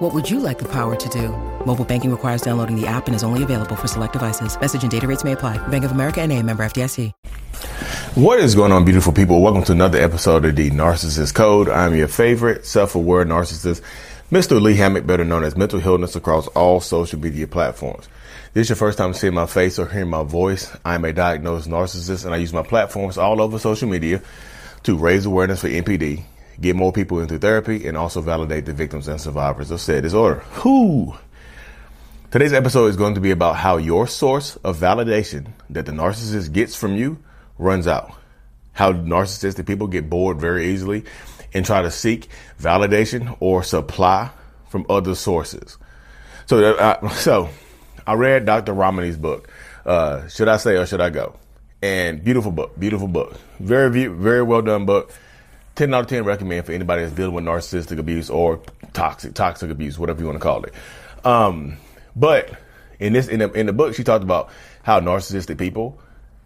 What would you like the power to do? Mobile banking requires downloading the app and is only available for select devices. Message and data rates may apply. Bank of America and a member FDIC. What is going on, beautiful people? Welcome to another episode of the Narcissist Code. I'm your favorite self-aware narcissist, Mr. Lee Hammock, better known as Mental Healness across all social media platforms. This is your first time seeing my face or hearing my voice. I'm a diagnosed narcissist and I use my platforms all over social media to raise awareness for NPD, get more people into therapy, and also validate the victims and survivors of said disorder. Whoo! Today's episode is going to be about how your source of validation that the narcissist gets from you runs out. How narcissistic people get bored very easily and try to seek validation or supply from other sources. So, uh, so I read Dr. Ramani's book. Uh, should I stay or should I go? And beautiful book, beautiful book, very very well done book. Ten out of ten recommend for anybody that's dealing with narcissistic abuse or toxic toxic abuse, whatever you want to call it. Um, but in this in the, in the book, she talked about how narcissistic people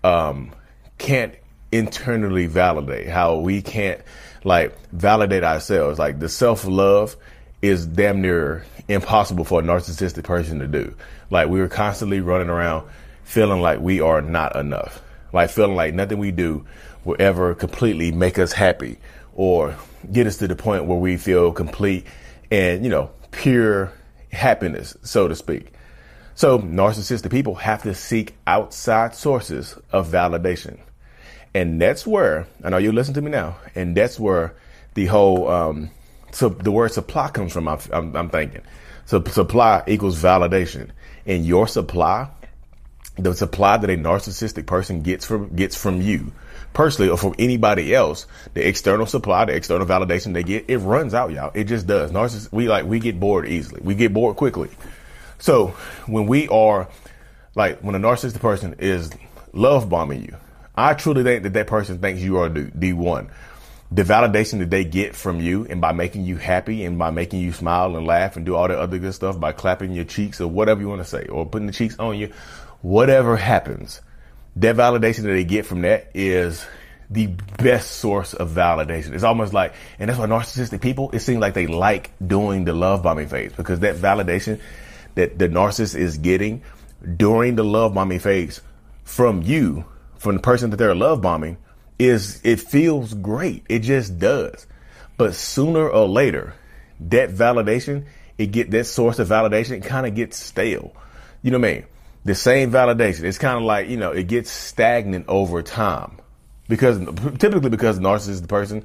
um, can't internally validate, how we can't like validate ourselves. Like the self love is damn near impossible for a narcissistic person to do. Like we were constantly running around feeling like we are not enough, like feeling like nothing we do will ever completely make us happy or get us to the point where we feel complete and, you know, pure happiness, so to speak. So narcissistic people have to seek outside sources of validation. And that's where, I know you listen to me now, and that's where the whole, um, so the word supply comes from, I'm, I'm, thinking. So supply equals validation. And your supply, the supply that a narcissistic person gets from, gets from you personally or from anybody else, the external supply, the external validation they get, it runs out, y'all. It just does. Narcissists, we like, we get bored easily. We get bored quickly. So when we are like, when a narcissistic person is love bombing you, I truly think that that person thinks you are the one. The validation that they get from you and by making you happy and by making you smile and laugh and do all that other good stuff by clapping your cheeks or whatever you want to say or putting the cheeks on you, whatever happens, that validation that they get from that is the best source of validation. It's almost like, and that's why narcissistic people, it seems like they like doing the love bombing phase because that validation that the narcissist is getting during the love bombing phase from you from the person that they're love bombing is it feels great. It just does. But sooner or later, that validation, it get that source of validation kind of gets stale. You know what I mean? The same validation. It's kind of like, you know, it gets stagnant over time because typically because the narcissist, person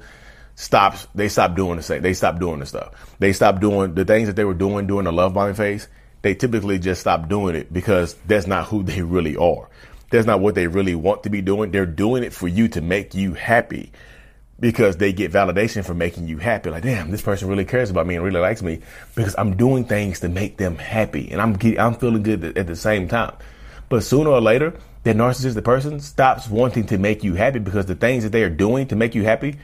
stops, they stop doing the same. They stop doing the stuff. They stop doing the things that they were doing during the love bombing phase. They typically just stop doing it because that's not who they really are that's not what they really want to be doing. They're doing it for you to make you happy because they get validation for making you happy. Like, damn, this person really cares about me and really likes me because I'm doing things to make them happy and I'm I'm feeling good at the same time. But sooner or later, that narcissistic person stops wanting to make you happy because the things that they are doing to make you happy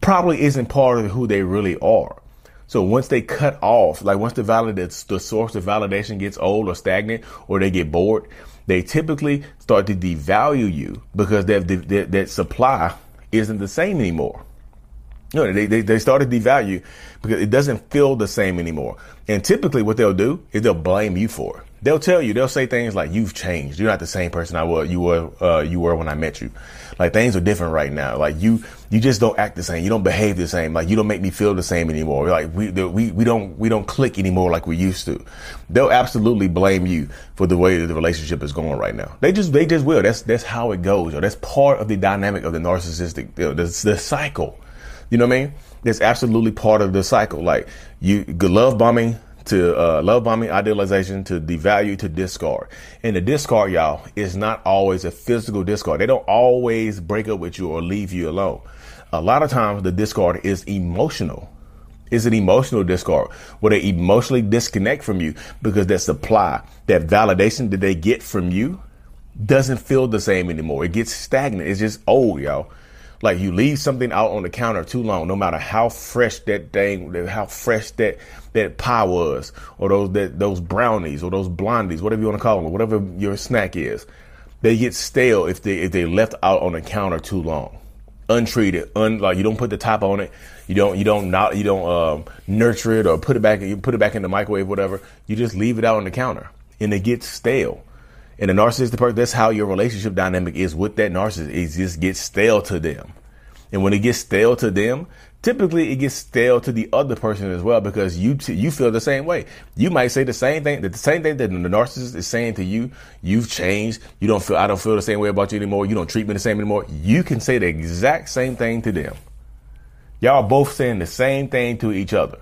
probably isn't part of who they really are. So once they cut off, like once the valid the source of validation gets old or stagnant or they get bored, they typically start to devalue you because that, that, that supply isn't the same anymore. You know, they, they, they to devalue because it doesn't feel the same anymore. And typically what they'll do is they'll blame you for it. They'll tell you, they'll say things like, you've changed. You're not the same person I was, you were, uh, you were when I met you. Like things are different right now. Like you, you just don't act the same. You don't behave the same. Like you don't make me feel the same anymore. Like we, we, we don't, we don't click anymore like we used to. They'll absolutely blame you for the way that the relationship is going right now. They just, they just will. That's, that's how it goes. Or that's part of the dynamic of the narcissistic, you know, the, the cycle. You know what I mean? That's absolutely part of the cycle. Like you, love bombing to uh, love bombing, idealization, to devalue, to discard. And the discard, y'all, is not always a physical discard. They don't always break up with you or leave you alone. A lot of times the discard is emotional. Is an emotional discard where they emotionally disconnect from you because that supply, that validation that they get from you doesn't feel the same anymore. It gets stagnant. It's just old, y'all. Like you leave something out on the counter too long, no matter how fresh that thing, how fresh that that pie was, or those that those brownies, or those blondies, whatever you want to call them, whatever your snack is, they get stale if they if they left out on the counter too long, untreated, un like you don't put the top on it, you don't you don't not you don't um, nurture it or put it back you put it back in the microwave, whatever. You just leave it out on the counter, and it gets stale. And a narcissistic person, that's how your relationship dynamic is with that narcissist. It just gets stale to them. And when it gets stale to them, typically it gets stale to the other person as well because you t- you feel the same way. You might say the same thing that the same thing that the narcissist is saying to you. You've changed. You don't feel I don't feel the same way about you anymore. You don't treat me the same anymore. You can say the exact same thing to them. Y'all both saying the same thing to each other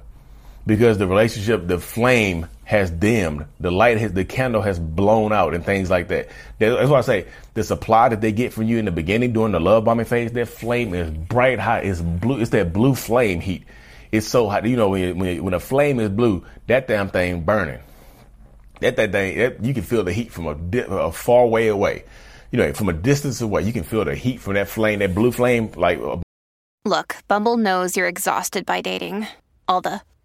because the relationship, the flame has dimmed, the light has, the candle has blown out and things like that. That's why I say the supply that they get from you in the beginning during the love bombing phase, that flame is bright hot. It's blue. It's that blue flame heat. It's so hot. You know, when, when, when a flame is blue, that damn thing burning. That, that thing, that, you can feel the heat from a, di- a far way away. You know, from a distance away, you can feel the heat from that flame, that blue flame, like. Uh, Look, Bumble knows you're exhausted by dating. All the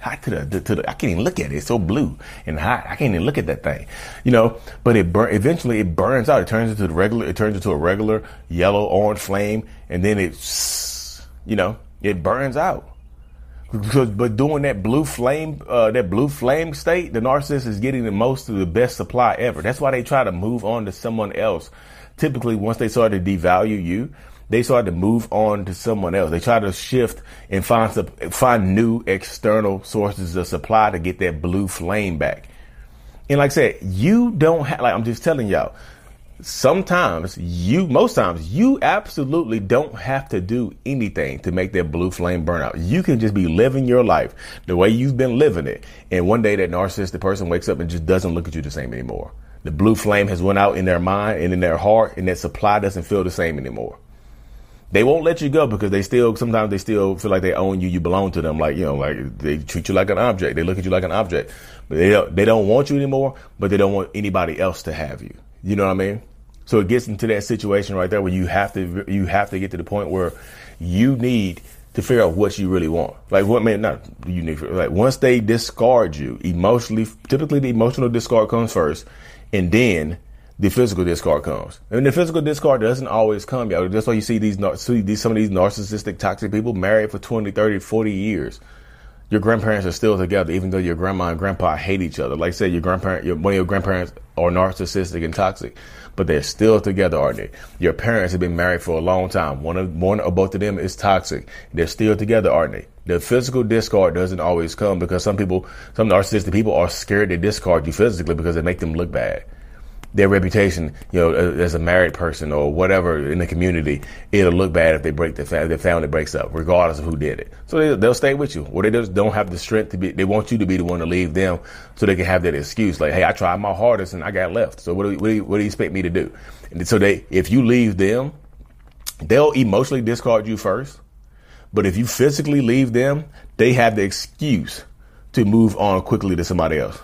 hot to the, to the, I can't even look at it. It's so blue and hot. I can't even look at that thing, you know, but it burn, eventually it burns out. It turns into the regular, it turns into a regular yellow orange flame and then it, you know, it burns out. Because, but doing that blue flame, uh, that blue flame state, the narcissist is getting the most of the best supply ever. That's why they try to move on to someone else. Typically, once they start to devalue you, they started to move on to someone else. They try to shift and find find new external sources of supply to get that blue flame back. And like I said, you don't have like I'm just telling y'all. Sometimes you, most times, you absolutely don't have to do anything to make that blue flame burn out. You can just be living your life the way you've been living it. And one day that narcissistic person wakes up and just doesn't look at you the same anymore. The blue flame has went out in their mind and in their heart and that supply doesn't feel the same anymore they won't let you go because they still sometimes they still feel like they own you. You belong to them. Like you know, like they treat you like an object. They look at you like an object. But they don't, they don't want you anymore. But they don't want anybody else to have you. You know what I mean? So it gets into that situation right there where you have to you have to get to the point where you need to figure out what you really want. Like what man, not you need like once they discard you emotionally. Typically, the emotional discard comes first, and then the physical discard comes. And the physical discard doesn't always come, y'all. That's why you see these, see these, some of these narcissistic, toxic people married for 20, 30, 40 years. Your grandparents are still together, even though your grandma and grandpa hate each other. Like I said, your grandparent, your, one of your grandparents are narcissistic and toxic, but they're still together, aren't they? Your parents have been married for a long time. One of, one or both of them is toxic. They're still together, aren't they? The physical discard doesn't always come because some people, some narcissistic people are scared to discard you physically because it make them look bad their reputation, you know, as a married person or whatever in the community, it'll look bad if they break their family, their family breaks up, regardless of who did it. So they, they'll stay with you, or they just don't have the strength to be. They want you to be the one to leave them, so they can have that excuse, like, "Hey, I tried my hardest and I got left. So what do, what do, you, what do you expect me to do?" And so they, if you leave them, they'll emotionally discard you first. But if you physically leave them, they have the excuse to move on quickly to somebody else.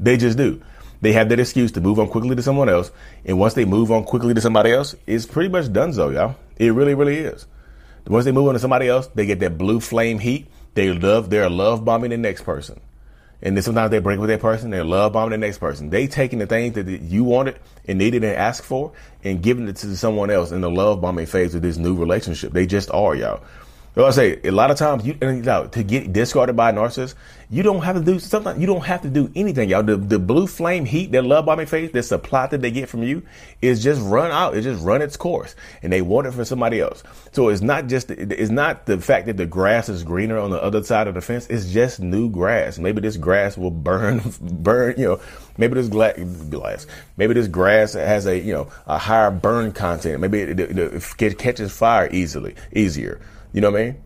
They just do they have that excuse to move on quickly to someone else. And once they move on quickly to somebody else, it's pretty much done so, y'all. It really, really is. Once they move on to somebody else, they get that blue flame heat. They love, they're love bombing the next person. And then sometimes they break with that person, they're love bombing the next person. They taking the things that you wanted and needed and asked for and giving it to someone else in the love bombing phase of this new relationship. They just are, y'all. So I say a lot of times you, you know, to get discarded by a narcissist, you don't have to do sometimes you don't have to do anything, y'all. The, the blue flame heat, that love bombing phase, the supply that they get from you is just run out. It just run its course, and they want it for somebody else. So it's not just it's not the fact that the grass is greener on the other side of the fence. It's just new grass. Maybe this grass will burn, burn. You know, maybe this glass, maybe this grass has a you know a higher burn content. Maybe it, it, it catches fire easily, easier. You know what I mean?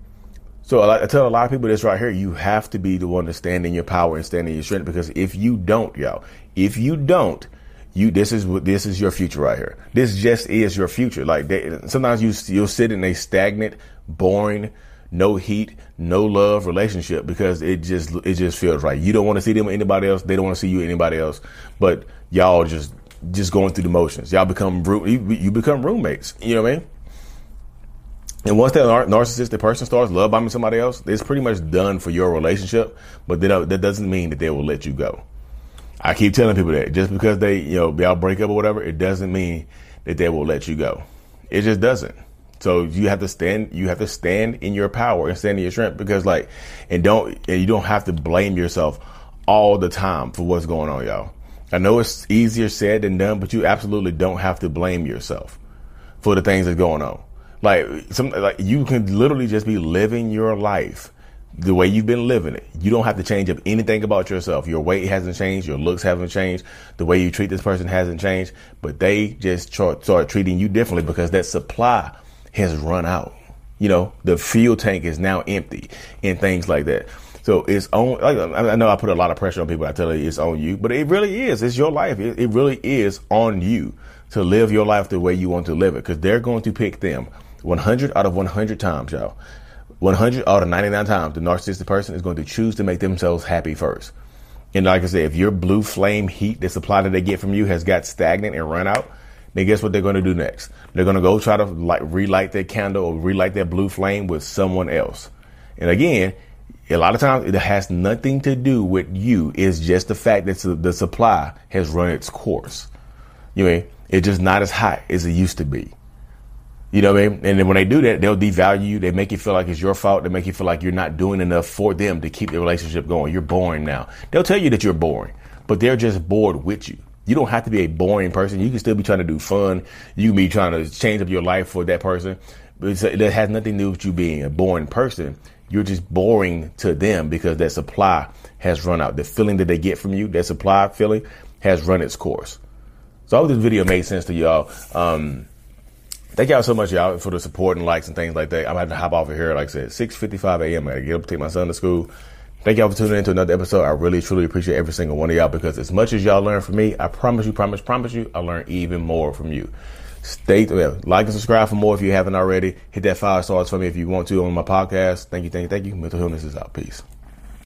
So I tell a lot of people this right here. You have to be the one to stand in your power and stand in your strength because if you don't, yo, if you don't, you this is what this is your future right here. This just is your future. Like they, sometimes you you'll sit in a stagnant, boring, no heat, no love relationship because it just it just feels right. You don't want to see them with anybody else. They don't want to see you with anybody else. But y'all just just going through the motions. Y'all become you become roommates. You know what I mean? And once that narcissistic person starts love bombing somebody else, it's pretty much done for your relationship. But that doesn't mean that they will let you go. I keep telling people that just because they, you know, y'all break up or whatever, it doesn't mean that they will let you go. It just doesn't. So you have to stand, you have to stand in your power and stand in your strength because like, and don't, and you don't have to blame yourself all the time for what's going on, y'all. I know it's easier said than done, but you absolutely don't have to blame yourself for the things that's going on. Like some like you can literally just be living your life the way you've been living it. You don't have to change up anything about yourself. Your weight hasn't changed. Your looks haven't changed. The way you treat this person hasn't changed. But they just start start treating you differently because that supply has run out. You know, the fuel tank is now empty and things like that. So it's on. Like, I know I put a lot of pressure on people. I tell you it's on you, but it really is. It's your life. It, it really is on you to live your life the way you want to live it because they're going to pick them 100 out of 100 times, y'all. 100 out of 99 times, the narcissistic person is going to choose to make themselves happy first. And like I said, if your blue flame heat, the supply that they get from you has got stagnant and run out, then guess what they're going to do next? They're going to go try to like relight their candle or relight their blue flame with someone else. And again, a lot of times it has nothing to do with you. It's just the fact that the supply has run its course. You know, it's just not as hot as it used to be. You know what I mean? And then when they do that, they'll devalue you. They make you feel like it's your fault. They make you feel like you're not doing enough for them to keep the relationship going. You're boring now. They'll tell you that you're boring, but they're just bored with you. You don't have to be a boring person. You can still be trying to do fun. You can be trying to change up your life for that person. But it has nothing to do with you being a boring person. You're just boring to them because that supply has run out. The feeling that they get from you, that supply feeling, has run its course. So I hope this video made sense to y'all. Um, Thank y'all so much, y'all, for the support and likes and things like that. I'm about to hop off of here, like I said, 6.55 a.m. I gotta get up, take my son to school. Thank y'all for tuning in to another episode. I really, truly appreciate every single one of y'all because as much as y'all learn from me, I promise you, promise, promise you, I learn even more from you. Stay, like and subscribe for more if you haven't already. Hit that five stars for me if you want to on my podcast. Thank you, thank you, thank you. Mental Healness is out. Peace.